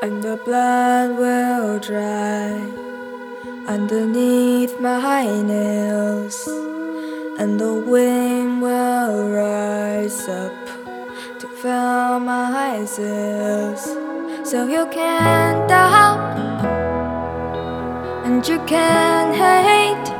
And the blood will dry underneath my nails, and the wind will rise up to fill my sails. So you can't doubt, and you can't hate.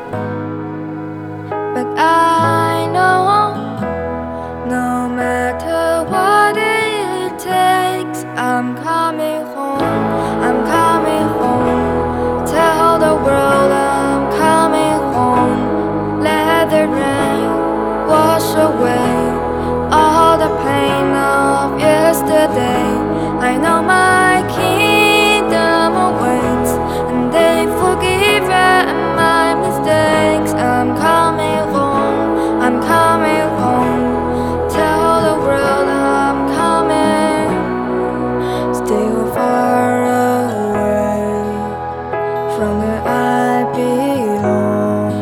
from where I belong,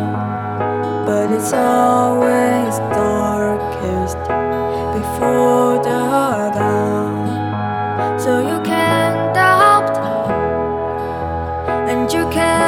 but it's always darkest before the dawn. So you can doubt, and you can.